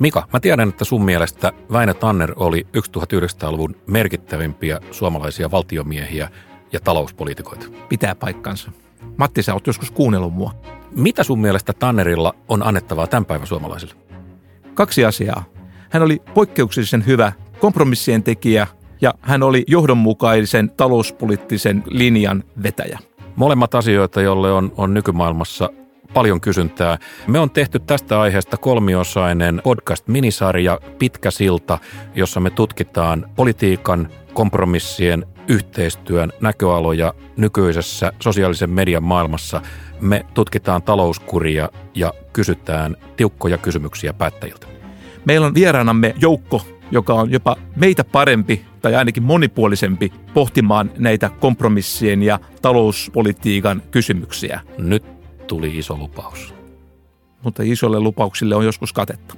Mika, mä tiedän, että sun mielestä Väinö Tanner oli 1900-luvun merkittävimpiä suomalaisia valtiomiehiä ja talouspoliitikoita. Pitää paikkansa. Matti, sä oot joskus kuunnellut mua. Mitä sun mielestä Tannerilla on annettavaa tämän päivän suomalaisille? Kaksi asiaa. Hän oli poikkeuksellisen hyvä kompromissien tekijä ja hän oli johdonmukaisen talouspoliittisen linjan vetäjä. Molemmat asioita, jolle on, on nykymaailmassa paljon kysyntää. Me on tehty tästä aiheesta kolmiosainen podcast-minisarja Pitkä silta, jossa me tutkitaan politiikan, kompromissien, yhteistyön näköaloja nykyisessä sosiaalisen median maailmassa. Me tutkitaan talouskuria ja kysytään tiukkoja kysymyksiä päättäjiltä. Meillä on vieraanamme joukko, joka on jopa meitä parempi tai ainakin monipuolisempi pohtimaan näitä kompromissien ja talouspolitiikan kysymyksiä. Nyt tuli iso lupaus. Mutta isolle lupauksille on joskus katetta.